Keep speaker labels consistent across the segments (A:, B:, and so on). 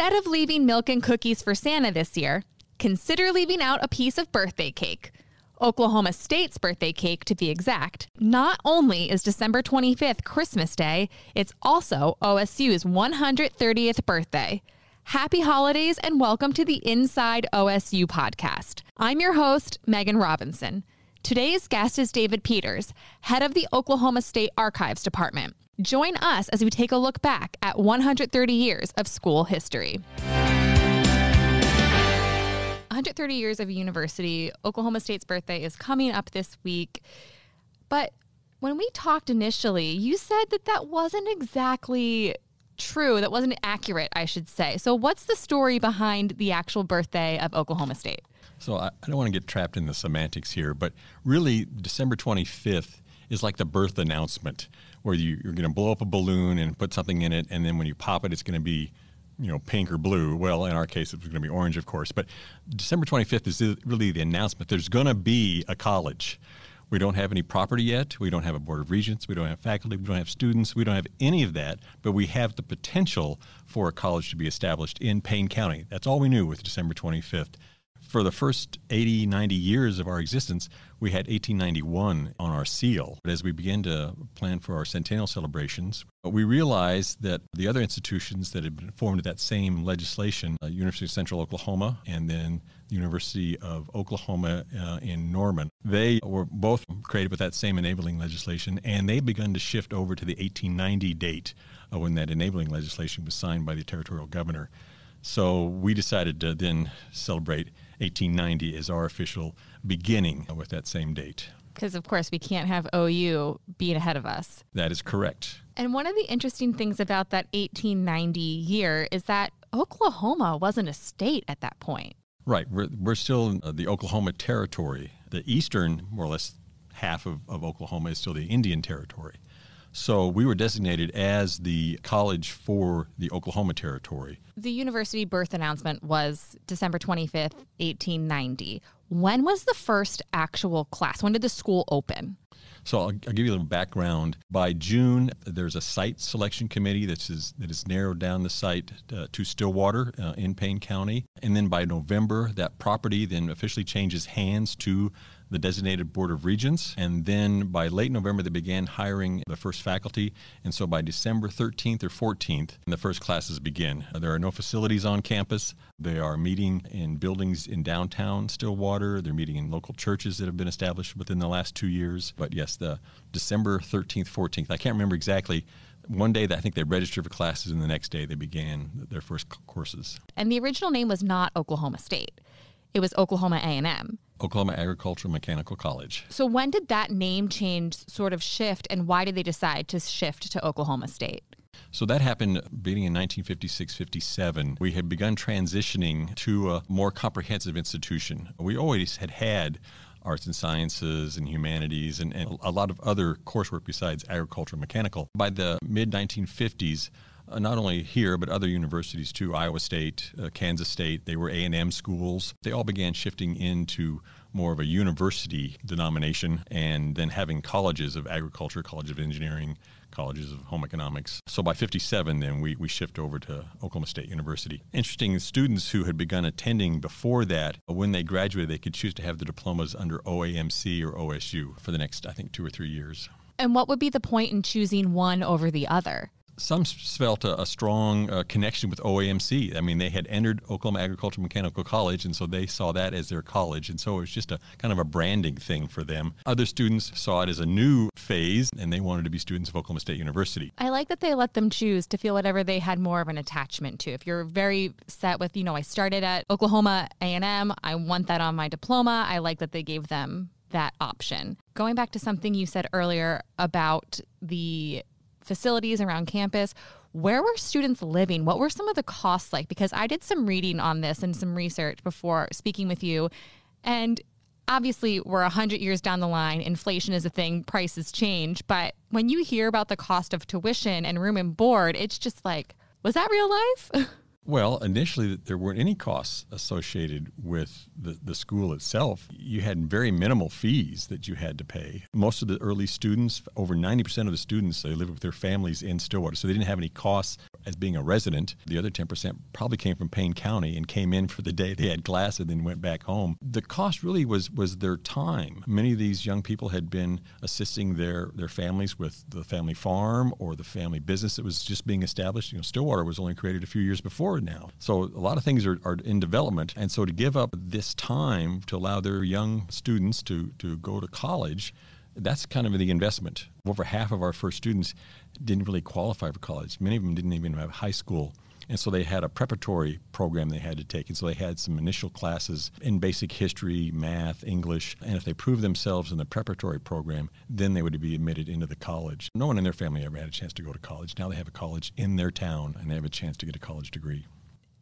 A: Instead of leaving milk and cookies for Santa this year, consider leaving out a piece of birthday cake. Oklahoma State's birthday cake, to be exact. Not only is December 25th Christmas Day, it's also OSU's 130th birthday. Happy holidays and welcome to the Inside OSU podcast. I'm your host, Meghan Robinson. Today's guest is David Peters, head of the Oklahoma State Archives Department. Join us as we take a look back at 130 years of school history. 130 years of university. Oklahoma State's birthday is coming up this week. But when we talked initially, you said that that wasn't exactly true. That wasn't accurate, I should say. So, what's the story behind the actual birthday of Oklahoma State?
B: So, I, I don't want to get trapped in the semantics here, but really, December 25th is like the birth announcement where you, are going to blow up a balloon and put something in it, and then when you pop it, it's going to be you know pink or blue. Well, in our case, it was going to be orange, of course. But December 25th is really the announcement. There's going to be a college. We don't have any property yet. We don't have a board of regents. We don't have faculty. We don't have students. We don't have any of that. But we have the potential for a college to be established in Payne County. That's all we knew with December 25th for the first 80, 90 years of our existence, we had 1891 on our seal. But as we began to plan for our centennial celebrations, we realized that the other institutions that had been formed of that same legislation, uh, University of Central Oklahoma and then the University of Oklahoma uh, in Norman, they were both created with that same enabling legislation, and they begun to shift over to the 1890 date uh, when that enabling legislation was signed by the territorial governor. So we decided to then celebrate 1890 is our official beginning with that same date.
A: Because, of course, we can't have OU being ahead of us.
B: That is correct.
A: And one of the interesting things about that 1890 year is that Oklahoma wasn't a state at that point.
B: Right. We're, we're still in uh, the Oklahoma Territory. The eastern, more or less, half of, of Oklahoma is still the Indian Territory. So we were designated as the college for the Oklahoma Territory.
A: The university birth announcement was December 25th, 1890. When was the first actual class? When did the school open?
B: So I'll, I'll, give you a little background. By June, there's a site selection committee that is that has narrowed down the site uh, to Stillwater uh, in Payne County, and then by November, that property then officially changes hands to the designated Board of Regents. And then by late November, they began hiring the first faculty. And so by December 13th or 14th, the first classes begin. There are no facilities on campus. They are meeting in buildings in downtown Stillwater. They're meeting in local churches that have been established within the last two years. But yes, the December 13th, 14th, I can't remember exactly one day I think they registered for classes, and the next day they began their first courses.
A: And the original name was not Oklahoma State; it was Oklahoma A and M.
B: Oklahoma Agricultural Mechanical College.
A: So when did that name change sort of shift and why did they decide to shift to Oklahoma State?
B: So that happened beginning in 1956 57. We had begun transitioning to a more comprehensive institution. We always had had arts and sciences and humanities and, and a lot of other coursework besides agricultural mechanical. By the mid 1950s, uh, not only here but other universities too iowa state uh, kansas state they were a&m schools. They all began shifting into more of a university denomination and then having colleges of agriculture college of engineering colleges of home economics. So by 57 then we, we shift over to oklahoma state university. Interesting students who had begun attending before that when they graduated they could choose to have the diplomas under oamc or osu for the next i think two or three years.
A: And what would be the point in choosing one over the other
B: some felt a, a strong uh, connection with OAMC. I mean, they had entered Oklahoma Agricultural Mechanical College, and so they saw that as their college. And so it was just a kind of a branding thing for them. Other students saw it as a new phase, and they wanted to be students of Oklahoma State University.
A: I like that they let them choose to feel whatever they had more of an attachment to. If you're very set with, you know, I started at Oklahoma A&M, I want that on my diploma. I like that they gave them that option. Going back to something you said earlier about the facilities around campus. Where were students living? What were some of the costs like? Because I did some reading on this and some research before speaking with you. And obviously, we're 100 years down the line. Inflation is a thing, prices change. But when you hear about the cost of tuition and room and board, it's just like, was that real life?
B: Well, initially, there weren't any costs associated with the, the school itself. You had very minimal fees that you had to pay. Most of the early students, over 90% of the students, they lived with their families in Stillwater, so they didn't have any costs as being a resident. The other 10% probably came from Payne County and came in for the day they had class and then went back home. The cost really was was their time. Many of these young people had been assisting their, their families with the family farm or the family business that was just being established. You know, Stillwater was only created a few years before now. So a lot of things are, are in development. And so to give up this time to allow their young students to, to go to college, that's kind of the investment. Over half of our first students didn't really qualify for college. Many of them didn't even have high school and so they had a preparatory program they had to take. And so they had some initial classes in basic history, math, English. And if they proved themselves in the preparatory program, then they would be admitted into the college. No one in their family ever had a chance to go to college. Now they have a college in their town and they have a chance to get a college degree.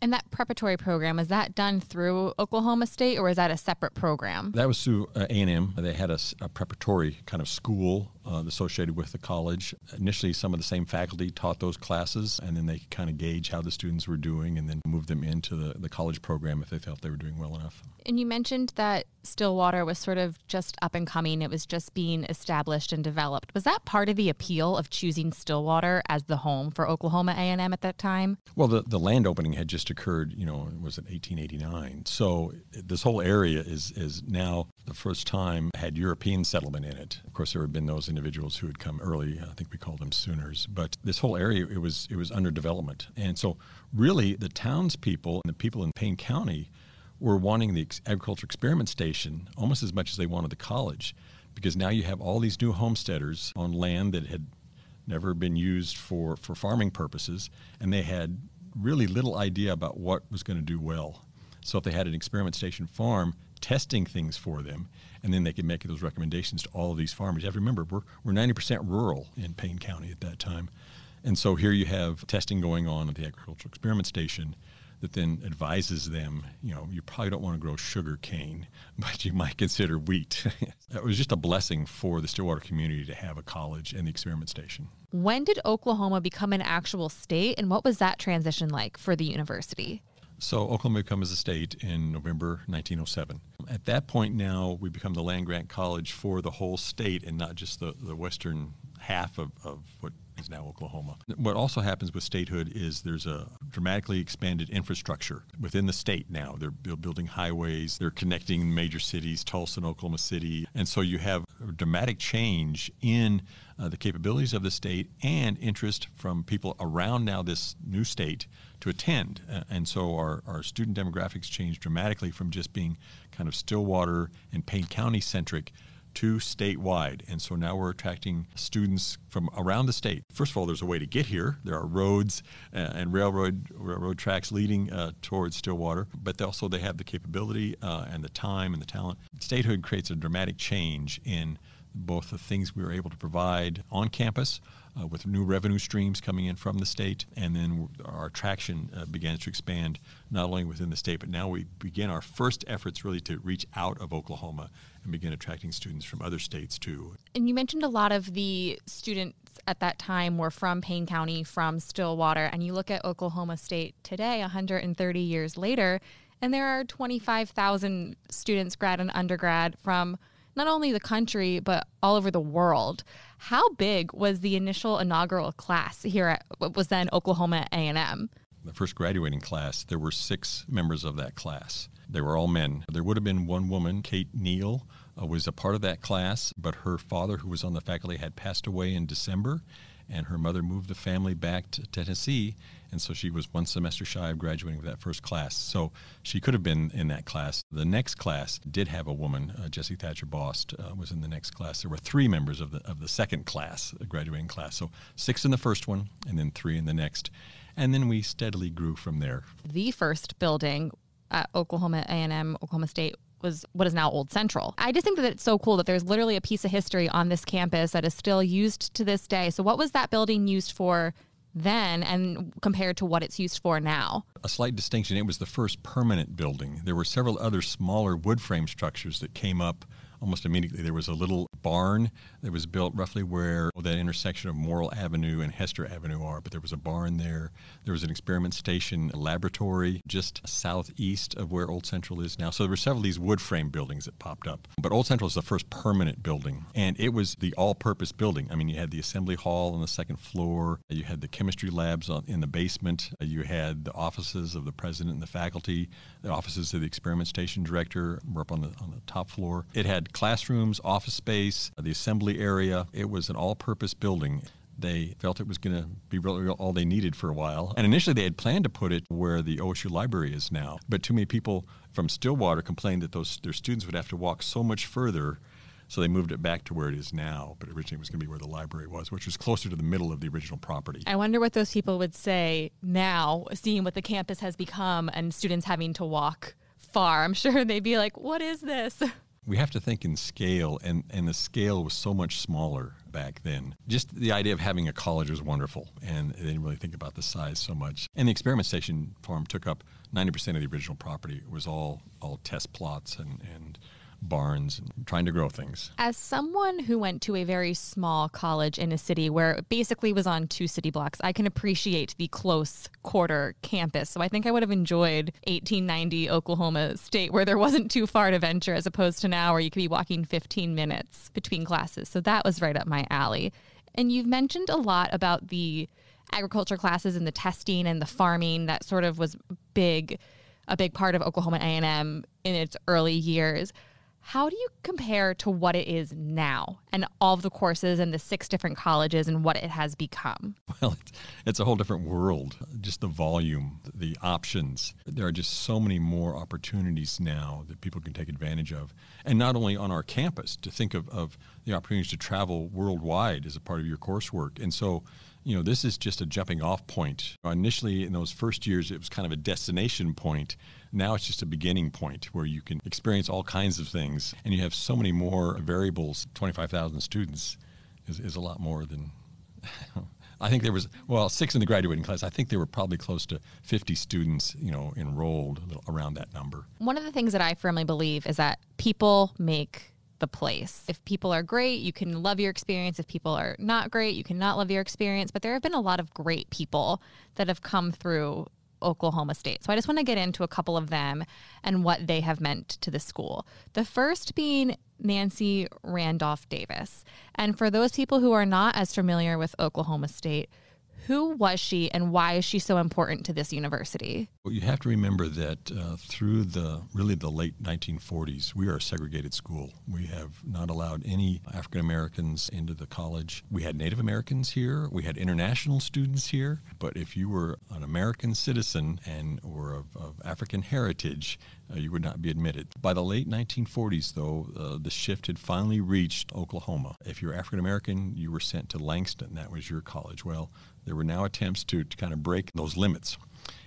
A: And that preparatory program is that done through Oklahoma State, or is that a separate program?
B: That was through uh, A&M. They had a, a preparatory kind of school uh, associated with the college. Initially, some of the same faculty taught those classes, and then they could kind of gauge how the students were doing, and then move them into the, the college program if they felt they were doing well enough.
A: And you mentioned that Stillwater was sort of just up and coming. It was just being established and developed. Was that part of the appeal of choosing Stillwater as the home for Oklahoma A&M at that time?
B: Well, the, the land opening had just occurred, you know, was in 1889. So this whole area is is now the first time had European settlement in it. Of course, there had been those individuals who had come early. I think we called them Sooners. But this whole area it was it was under development, and so really the townspeople and the people in Payne County were wanting the agriculture experiment station almost as much as they wanted the college because now you have all these new homesteaders on land that had never been used for, for farming purposes, and they had really little idea about what was going to do well. So if they had an experiment station farm testing things for them, and then they could make those recommendations to all of these farmers. You have to remember, we're, we're 90% rural in Payne County at that time. And so here you have testing going on at the agricultural experiment station that then advises them, you know, you probably don't want to grow sugar cane, but you might consider wheat. it was just a blessing for the Stillwater community to have a college and the experiment station.
A: When did Oklahoma become an actual state, and what was that transition like for the university?
B: So Oklahoma becomes a state in November 1907. At that point now, we become the land grant college for the whole state and not just the, the western half of, of what is now Oklahoma. What also happens with statehood is there's a dramatically expanded infrastructure within the state now. They're building highways, they're connecting major cities, Tulsa and Oklahoma City. And so you have a dramatic change in uh, the capabilities of the state and interest from people around now this new state to attend. Uh, and so our, our student demographics change dramatically from just being kind of Stillwater and Payne County centric to statewide. And so now we're attracting students from around the state. First of all, there's a way to get here. There are roads uh, and railroad railroad tracks leading uh, towards Stillwater, but also they have the capability uh, and the time and the talent. Statehood creates a dramatic change in both the things we were able to provide on campus uh, with new revenue streams coming in from the state, and then our attraction uh, to expand not only within the state, but now we begin our first efforts really to reach out of Oklahoma and begin attracting students from other states too.
A: And you mentioned a lot of the students at that time were from Payne County, from Stillwater, and you look at Oklahoma State today, 130 years later, and there are 25,000 students, grad and undergrad, from not only the country, but all over the world. How big was the initial inaugural class here at what was then Oklahoma A&M?
B: The first graduating class, there were six members of that class. They were all men. There would have been one woman, Kate Neal, uh, was a part of that class, but her father, who was on the faculty, had passed away in December, and her mother moved the family back to Tennessee, and so she was one semester shy of graduating with that first class. So she could have been in that class. The next class did have a woman, uh, Jessie Thatcher Bost, uh, was in the next class. There were three members of the of the second class, the graduating class. So six in the first one, and then three in the next, and then we steadily grew from there.
A: The first building at Oklahoma A&M, Oklahoma State was what is now Old Central. I just think that it's so cool that there's literally a piece of history on this campus that is still used to this day. So, what was that building used for then and compared to what it's used for now?
B: A slight distinction it was the first permanent building. There were several other smaller wood frame structures that came up almost immediately. There was a little barn that was built roughly where that intersection of Morrill Avenue and Hester Avenue are. But there was a barn there. There was an experiment station laboratory just southeast of where Old Central is now. So there were several of these wood frame buildings that popped up. But Old Central is the first permanent building, and it was the all purpose building. I mean, you had the assembly hall on the second floor, you had the chemistry labs in the basement, you had the offices of the president and the faculty, the offices of the experiment station director were up on the, on the top floor. It had classrooms, office space, uh, the assembly area. It was an all purpose building they felt it was going to be really all they needed for a while. And initially, they had planned to put it where the OSU library is now. But too many people from Stillwater complained that those their students would have to walk so much further. So they moved it back to where it is now, but originally it was going to be where the library was, which was closer to the middle of the original property.
A: I wonder what those people would say now, seeing what the campus has become and students having to walk far. I'm sure they'd be like, "What is this?"
B: we have to think in scale, and, and the scale was so much smaller back then. Just the idea of having a college was wonderful, and they didn't really think about the size so much. And the experiment station farm took up 90% of the original property. It was all, all test plots and, and barns trying to grow things.
A: As someone who went to a very small college in a city where it basically was on two city blocks, I can appreciate the close quarter campus. So I think I would have enjoyed 1890 Oklahoma State where there wasn't too far to venture as opposed to now where you could be walking 15 minutes between classes. So that was right up my alley. And you've mentioned a lot about the agriculture classes and the testing and the farming that sort of was big a big part of Oklahoma A&M in its early years. How do you compare to what it is now and all of the courses and the six different colleges and what it has become?
B: Well, it's, a whole different world. Just the volume, the options. There are just so many more opportunities now that people can take advantage of. And not only on our campus, to think of, of the opportunities to travel worldwide as a part of your coursework. And so, you know, this is just a jumping off point. Initially, in those first years, it was kind of a destination point now it's just a beginning point where you can experience all kinds of things, and you have so many more variables. 25,000 students is, is a lot more than. I think there was well six in the graduating class. I think there were probably close to 50 students, you know, enrolled around that number.
A: One of the things that I firmly believe is that people make the place. If people are great, you can love your experience. If people are not great, you cannot love your experience. But there have been a lot of great people that have come through Oklahoma State. So I just want to get into a couple of them and what they have meant to the school. The first being Nancy Randolph Davis. And for those people who are not as familiar with Oklahoma State, who was she and why is she so important to this university?
B: Well, you have to remember that uh, through the really the late 1940s, we are a segregated school. We have not allowed any African Americans into the college. We had Native Americans here, we had international students here, but if you were an American citizen and were of, of African heritage, uh, you would not be admitted. By the late 1940s, though, uh, the shift had finally reached Oklahoma. If you're African American, you were sent to Langston. That was your college. Well, there were now attempts to, to kind of break those limits.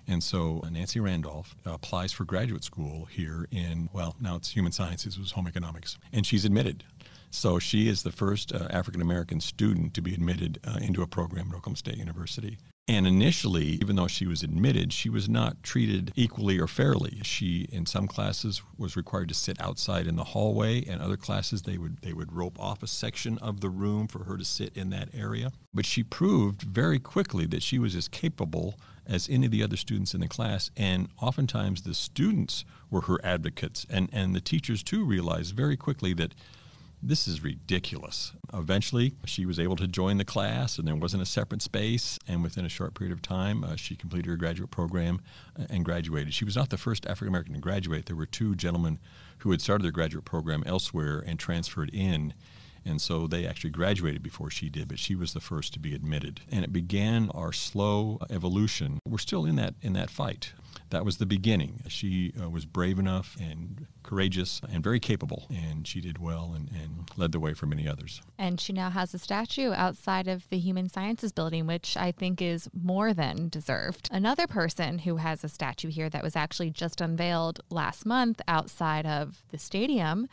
B: And so uh, Nancy Randolph applies for graduate school here in, well, now it's human sciences, it was home economics, and she's admitted. So she is the first uh, African American student to be admitted uh, into a program at Oklahoma State University. And initially, even though she was admitted, she was not treated equally or fairly. She, in some classes, was required to sit outside in the hallway, and other classes they would they would rope off a section of the room for her to sit in that area. But she proved very quickly that she was as capable as any of the other students in the class, and oftentimes the students were her advocates, and and the teachers too realized very quickly that this is ridiculous. Eventually, she was able to join the class, and there wasn't a separate space. And within a short period of time, uh, she completed her graduate program uh, and graduated. She was not the first African American to graduate. There were two gentlemen who had started their graduate program elsewhere and transferred in. And so they actually graduated before she did, but she was the first to be admitted. And it began our slow evolution. We're still in that in that fight that was the beginning. She uh, was brave enough and courageous and very capable, and she did well and, and led the way for many others.
A: And she now has a statue outside of the Human Sciences Building, which I think is more than deserved. Another person who has a statue here that was actually just unveiled last month outside of the stadium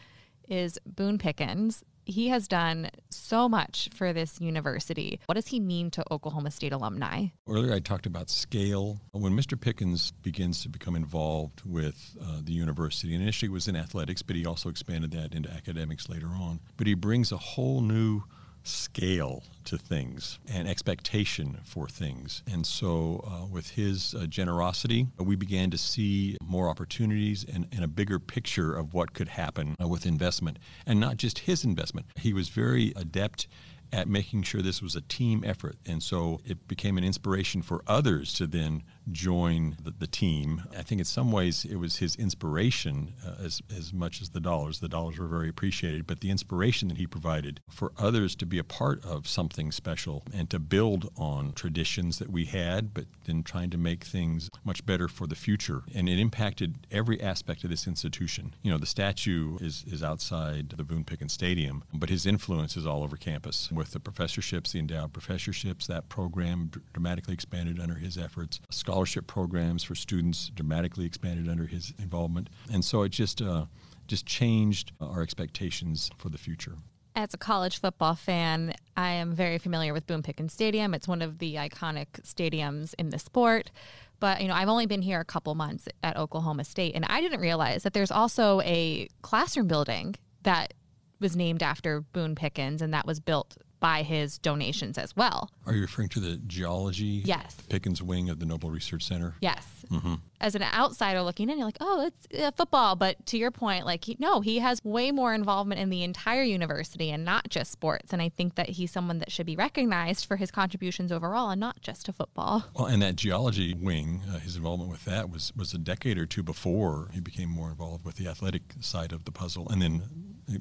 A: is Boone Pickens He has done so much for this university. What does he mean to Oklahoma State alumni?
B: Earlier, I talked about scale. When Mr. Pickens begins to become involved with uh, the university, and initially it was in athletics, but he also expanded that into academics later on. But he brings a whole new scale to things and expectation for things. And so, uh, with his uh, generosity, we began to see more opportunities and, and, a bigger picture of what could happen uh, with investment. And not just his investment, he was very adept at making sure this was a team effort. And so it became an inspiration for others to then join the, the team. I think in some ways it was his inspiration uh, as, as much as the dollars. The dollars were very appreciated, but the inspiration that he provided for others to be a part of something special and to build on traditions that we had, but then trying to make things much better for the future. And it impacted every aspect of this institution. You know, the statue is, is outside the Boone Pickens Stadium, but his influence is all over campus. With the professorships, the endowed professorships, that program dramatically expanded under his efforts. Scholarship programs for students dramatically expanded under his involvement, and so it just uh, just changed our expectations for the future.
A: As a college football fan, I am very familiar with Boone Pickens Stadium. It's one of the iconic stadiums in the sport. But you know, I've only been here a couple months at Oklahoma State, and I didn't realize that there's also a classroom building that was named after Boone Pickens, and that was built by his donations as well.
B: Are you referring to the geology?
A: Yes.
B: Pickens wing of the Noble Research Center?
A: Yes. Mm-hmm. As an outsider looking in, you're like, oh, it's uh, football. But to your point, like, he, no, he has way more involvement in the entire university and not just sports. And I think that he's someone that should be recognized for his contributions overall and not just to football.
B: Well, and that geology wing, uh, his involvement with that was, was a decade or two before he became more involved with the athletic side of the puzzle. And then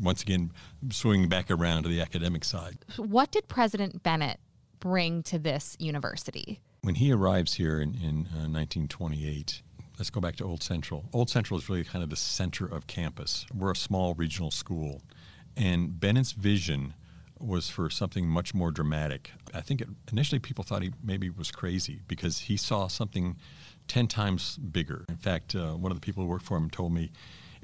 B: once again, swinging back around to the academic side.
A: What did President Bennett bring to this university?
B: When he arrives here in, in uh, 1928, let's go back to Old Central. Old Central is really kind of the center of campus. We're a small regional school. And Bennett's vision was for something much more dramatic. I think it, initially people thought he maybe was crazy because he saw something 10 times bigger. In fact, uh, one of the people who worked for him told me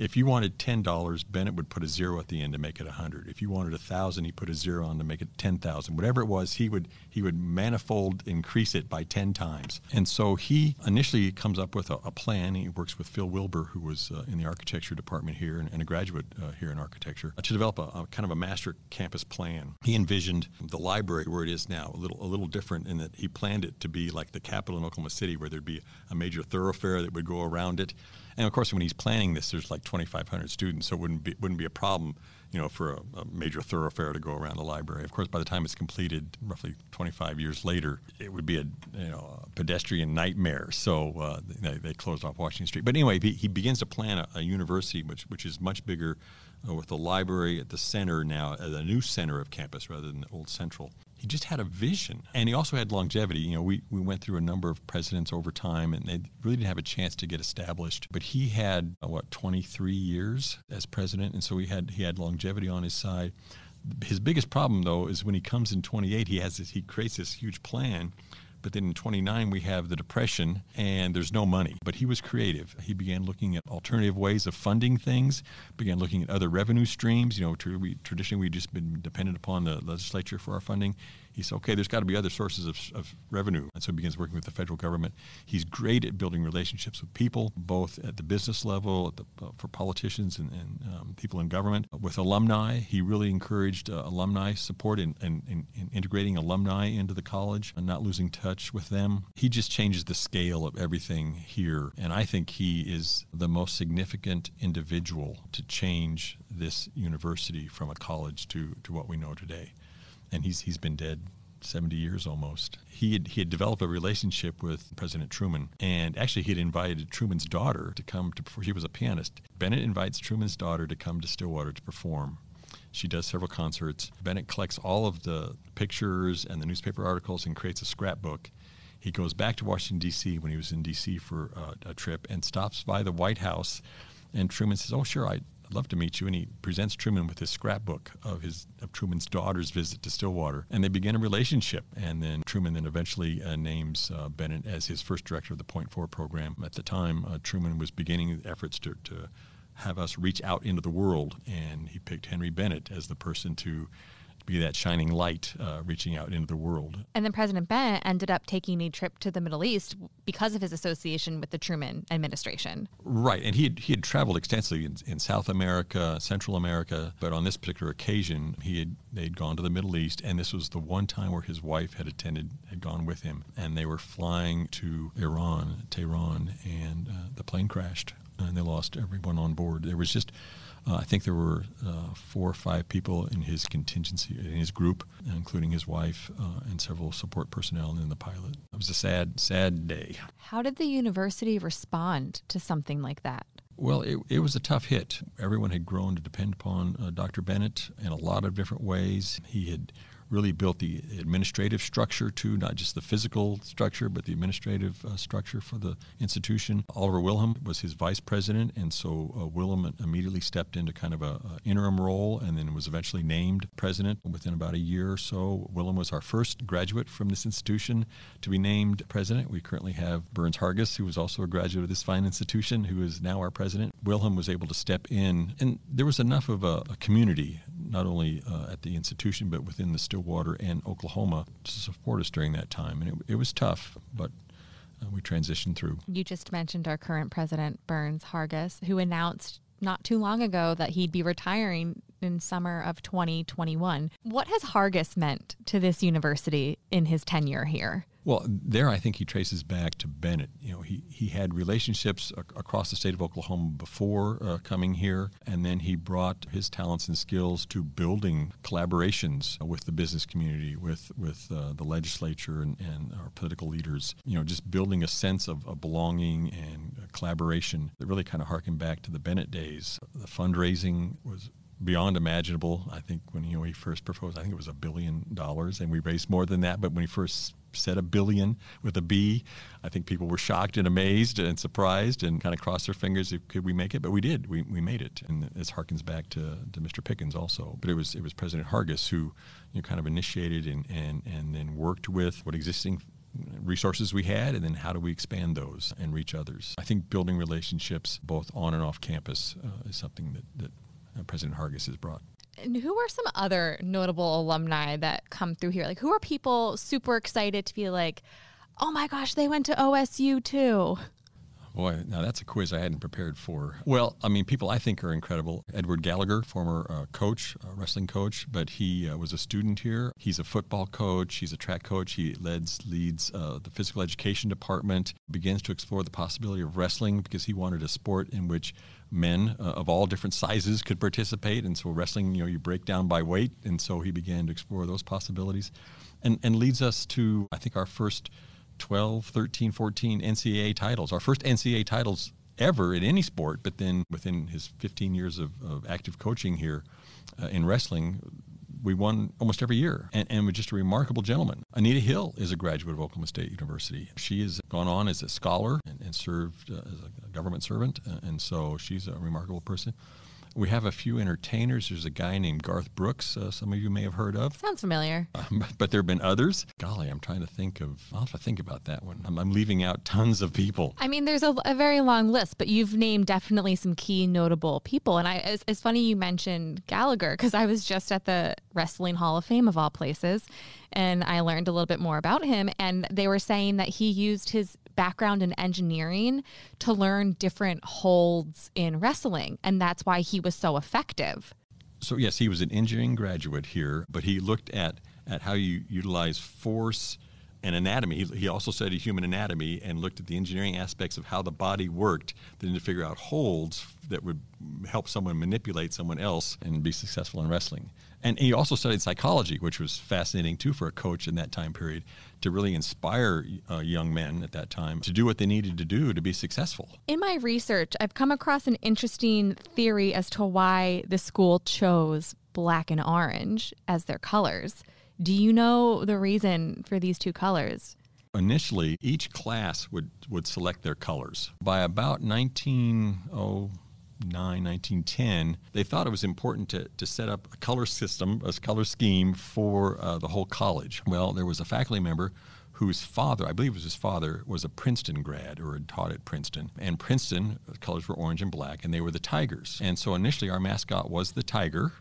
B: if you wanted ten dollars, Bennett would put a zero at the end to make it a hundred. If you wanted a thousand, he put a zero on to make it ten thousand. Whatever it was, he would he would manifold increase it by ten times. And so he initially comes up with a, a plan. He works with Phil Wilbur, who was uh, in the architecture department here and, and a graduate uh, here in architecture, uh, to develop a, a, kind of a master campus plan. He envisioned the library where it is now a little a little different in that he planned it to be like the Capitol in Oklahoma City, where there'd be a major thoroughfare that would go around it. And of course, when he's planning this, there's like 2,500 students, so it wouldn't be wouldn't be a problem, you know, for a, a, major thoroughfare to go around the library. Of course, by the time it's completed, roughly 25 years later, it would be a you know a pedestrian nightmare. So uh, they, they, closed off Washington Street. But anyway, he, he begins to plan a, a, university which which is much bigger, uh, with the library at the center now, a new center of campus rather than the old central he just had a vision. And he also had longevity. You know, we, we went through a number of presidents over time and they really didn't have a chance to get established. But he had, uh, what, 23 years as president. And so he had, he had longevity on his side. His biggest problem, though, is when he comes in 28, he has this, he creates this huge plan but then in 29, we have the Depression, and there's no money. But he was creative. He began looking at alternative ways of funding things, began looking at other revenue streams. You know, we, traditionally we've just been dependent upon the legislature for our funding he said, okay, there's got to be other sources of, of revenue. And so he begins working with the federal government. He's great at building relationships with people, both at the business level, the, uh, for politicians and, and um, people in government. With alumni, he really encouraged uh, alumni support and in, in, in, integrating alumni into the college and not losing touch with them. He just changes the scale of everything here. And I think he is the most significant individual to change this university from a college to, to what we know today and he's he's been dead 70 years almost. He had, he had developed a relationship with President Truman, and actually he had invited Truman's daughter to come to. She was a pianist. Bennett invites Truman's daughter to come to Stillwater to perform. She does several concerts. Bennett collects all of the pictures and the newspaper articles and creates a scrapbook. He goes back to Washington D.C. when he was in D.C. for uh, a trip and stops by the White House. And Truman says, "Oh, sure, I'd love to meet you. And he presents Truman with his scrapbook of his of Truman's daughter's visit to Stillwater, and they begin a relationship. And then Truman then eventually uh, names uh, Bennett as his first director of the Point Four program. At the time, uh, Truman was beginning efforts to, to have us reach out into the world. And he picked Henry Bennett as the person to be that shining light uh, reaching out into the world.
A: And then President Bennett ended up taking a trip to the Middle East because of his association with the Truman administration.
B: Right. And he had, he had traveled extensively in, in South America, Central America, but on this particular occasion, he had they'd gone to the Middle East, and this was the one time where his wife had attended, had gone with him, and they were flying to Iran, Tehran, and uh, the plane crashed, and they lost everyone on board. There was just uh, I think there were uh, four or five people in his contingency, in his group, including his wife uh, and several support personnel and the pilot. It was a sad, sad day.
A: How did the university respond to something like that?
B: Well, it, it was a tough hit. Everyone had grown to depend upon uh, Dr. Bennett in a lot of different ways. He had really built the administrative structure too, not just the physical structure, but the administrative uh, structure for the institution. Oliver Willham was his vice president, and so uh, Willham immediately stepped into kind of a, a, interim role, and then was eventually named president within about a year or so. Willham was our first graduate from this institution to be named president. We currently have Burns Hargis, who was also a graduate of this fine institution, who is now our president. Willham was able to step in, and there was enough of a, a community, not only uh, at the institution but within the Still Stillwater and Oklahoma to support us during that time. And it, it was tough, but uh, we transitioned through.
A: You just mentioned our current president, Burns Hargis, who announced not too long ago that he'd be retiring in summer of 2021. What has Hargis meant to this university in his tenure here?
B: Well, there I think he traces back to Bennett. You know, he, he had relationships ac- across the state of Oklahoma before uh, coming here, and then he brought his talents and skills to building collaborations with the business community, with with uh, the legislature and, and our political leaders. You know, just building a sense of, of belonging and collaboration that really kind of harkened back to the Bennett days. The fundraising was beyond imaginable. I think when you know he first proposed, I think it was a billion dollars, and we raised more than that. But when he first said a billion with a B. I think people were shocked and amazed and surprised and kind of crossed their fingers could we make it, but we did. We, we made it, and this harkens back to, to Mr. Pickens also. But it was it was President Hargis who you know, kind of initiated and, and, and then worked with what existing resources we had and then how do we expand those and reach others. I think building relationships both on and off campus uh, is something that, that uh, President Hargis has brought.
A: And who are some other notable alumni that come through here? Like, who are people super excited to be like, oh my gosh, they went to OSU too?
B: Boy, now that's a quiz I hadn't prepared for. Well, I mean, people I think are incredible. Edward Gallagher, former uh, coach, uh, wrestling coach, but he uh, was a student here. He's a football coach. He's a track coach. He leads leads uh, the physical education department. Begins to explore the possibility of wrestling because he wanted a sport in which men uh, of all different sizes could participate. And so wrestling, you know, you break down by weight, and so he began to explore those possibilities, and and leads us to I think our first 12, 13, 14 NCAA titles. Our first NCAA titles ever in any sport, but then within his 15 years of, of active coaching here uh, in wrestling, we won almost every year and, and was just a remarkable gentleman. Anita Hill is a graduate of Oklahoma State University. She has gone on as a scholar and, and served uh, as a government servant, uh, and so she's a remarkable person. We have a few entertainers. There's a guy named Garth Brooks, uh, some of you may have heard of.
A: Sounds familiar.
B: Um, but there have been others. Golly, I'm trying to think of, I'll have to think about that one. I'm, I'm leaving out tons of people.
A: I mean, there's a, a, very long list, but you've named definitely some key notable people. And I, it's, it's funny you mentioned Gallagher because I was just at the Wrestling Hall of Fame of all places and I learned a little bit more about him. And they were saying that he used his background in engineering to learn different holds in wrestling. And that's why he was so effective.
B: So, yes, he was an engineering graduate here, but he looked at, at how you utilize force and anatomy. He, he also studied human anatomy and looked at the engineering aspects of how the body worked, then to figure out holds that would help someone manipulate someone else and be successful in wrestling. And he also studied psychology, which was fascinating too for a coach in that time period to really inspire uh, young men at that time to do what they needed to do to be successful.
A: In my research, I've come across an interesting theory as to why the school chose black and orange as their colors. Do you know the reason for these two colors?
B: Initially, each class would, would select their colors. By about 19, oh, 1910, they thought it was important to, to set up a color system, a color scheme for uh, the whole college. Well, there was a faculty member whose father, I believe it was his father, was a Princeton grad or had taught at Princeton. And Princeton, the colors were orange and black, and they were the Tigers. And so initially our mascot was the tiger,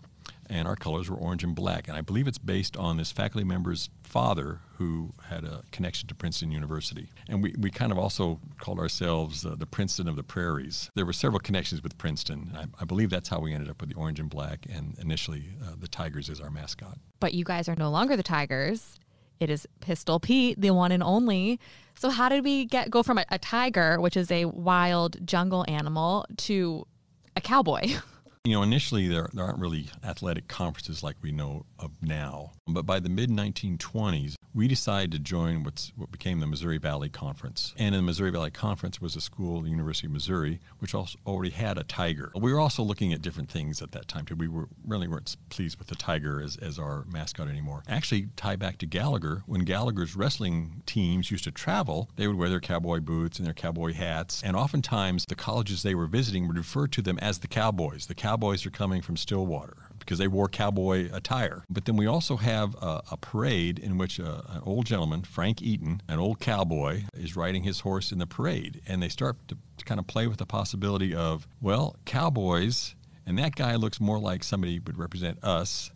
B: and our colors were orange and black. And I believe it's based on this faculty member's father who had a connection to Princeton University. And we, we kind of also called ourselves uh, the Princeton of the Prairies. There were several connections with Princeton. I, I, believe that's how we ended up with the orange and black, and initially uh, the Tigers as our mascot.
A: But you guys are no longer the Tigers. It is Pistol Pete, the one and only. So how did we get go from a, a tiger, which is a wild jungle animal, to a cowboy?
B: You know, initially there, there aren't really athletic conferences like we know of now. But by the mid 1920s, we decided to join what's what became the Missouri Valley Conference. And in the Missouri Valley Conference was a school, the University of Missouri, which also already had a tiger. We were also looking at different things at that time too. We were really weren't pleased with the tiger as, as our mascot anymore. Actually, tie back to Gallagher, when Gallagher's wrestling teams used to travel, they would wear their cowboy boots and their cowboy hats. And oftentimes the colleges they were visiting would refer to them as the cowboys. The cowboys are coming from Stillwater because they wore cowboy attire. But then we also have a, a parade in which a, uh, an old gentleman, Frank Eaton, an old cowboy, is riding his horse in the parade. And they start to, to kind of play with the possibility of, well, cowboys, and that guy looks more like somebody would represent us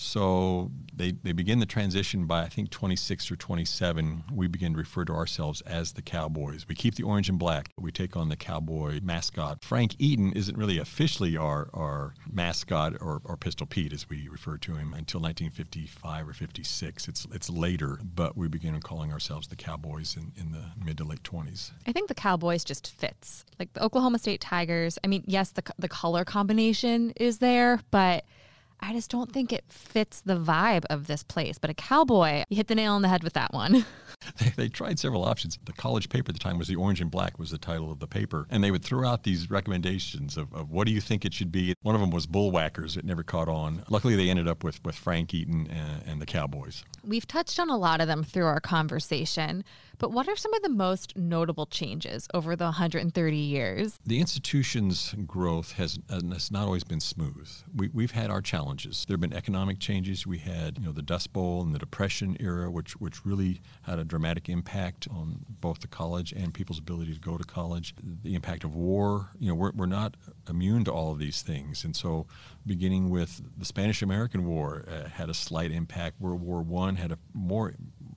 B: so they, they begin the transition by, I think, 26 or 27. We begin to refer to ourselves as the Cowboys. We keep the orange and black, we take on the Cowboy mascot. Frank Eaton isn't really officially our, our mascot or, or Pistol Pete, as we refer to him, until 1955 or 56. It's, it's later, but we begin calling ourselves the Cowboys in, in the mid to late 20s.
A: I think the Cowboys just fits. Like the Oklahoma State Tigers, I mean, yes, the, the color combination is there, but – I just don't think it fits the vibe of this place. But a cowboy, you hit the nail on the head with that one.
B: they, they, tried several options. The college paper at the time was the Orange and Black was the title of the paper, and they would throw out these recommendations of, of what do you think it should be. One of them was Bullwhackers. It never caught on. Luckily, they ended up with with Frank Eaton and, and the Cowboys.
A: We've touched on a lot of them through our conversation. But what are some of the most notable changes over the 130 years?
B: The institution's growth has, has not always been smooth. We, we've had our challenges. There have been economic changes. We had you know the Dust Bowl and the Depression era, which which really had a dramatic impact on both the college and people's ability to go to college. The impact of war. You know, we're, we're not immune to all of these things, and so beginning with the Spanish American War uh, had a slight impact. World War One had a more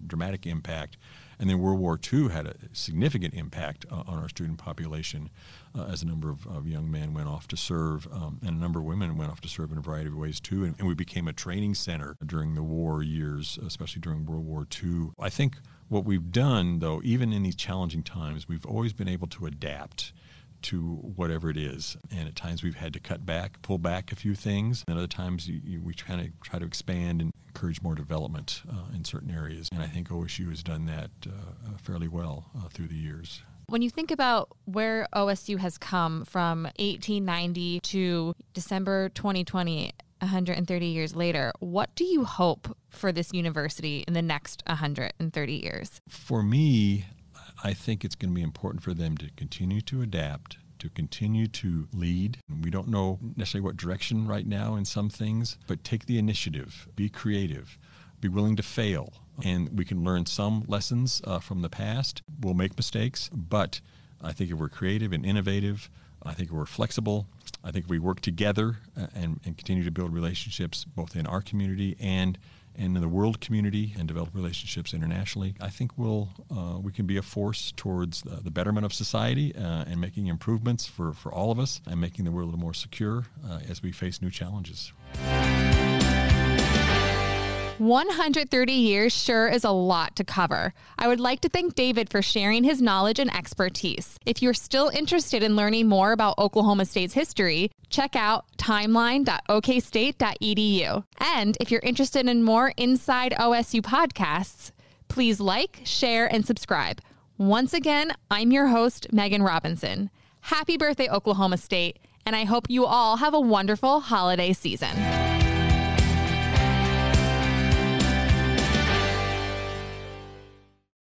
B: dramatic impact. And then World War II had a significant impact uh, on our student population uh, as a number of, of, young men went off to serve, um, and a number of women went off to serve in a variety of ways too. And, and we became a training center during the war years, especially during World War II. I think what we've done, though, even in these challenging times, we've always been able to adapt to whatever it is. And at times we've had to cut back, pull back a few things. And other times you, you, we kind of try to expand and encourage more development uh, in certain areas. And I think OSU has done that uh, uh, fairly well uh, through the years.
A: When you think about where OSU has come from 1890 to December 2020, 130 years later, what do you hope for this university in the next 130 years?
B: For me, I think it's going to be important for them to continue to adapt, to continue to lead. We don't know necessarily what direction right now in some things, but take the initiative, be creative, be willing to fail. And we can learn some lessons uh, from the past. We'll make mistakes, but I think if we're creative and innovative, I think if we're flexible, I think if we work together uh, and, and continue to build relationships both in our community and and in the world community and develop relationships internationally, I think we'll uh, we can be a force towards the, the betterment of society uh, and making improvements for, for all of us and making the world a more secure uh, as we face new challenges.
A: 130 years sure is a lot to cover. I would like to thank David for sharing his knowledge and expertise. If you're still interested in learning more about Oklahoma State's history, check out timeline.okstate.edu. And if you're interested in more Inside OSU podcasts, please like, share, and subscribe. Once again, I'm your host, Meghan Robinson. Happy birthday, Oklahoma State, and I hope you all have a wonderful holiday season.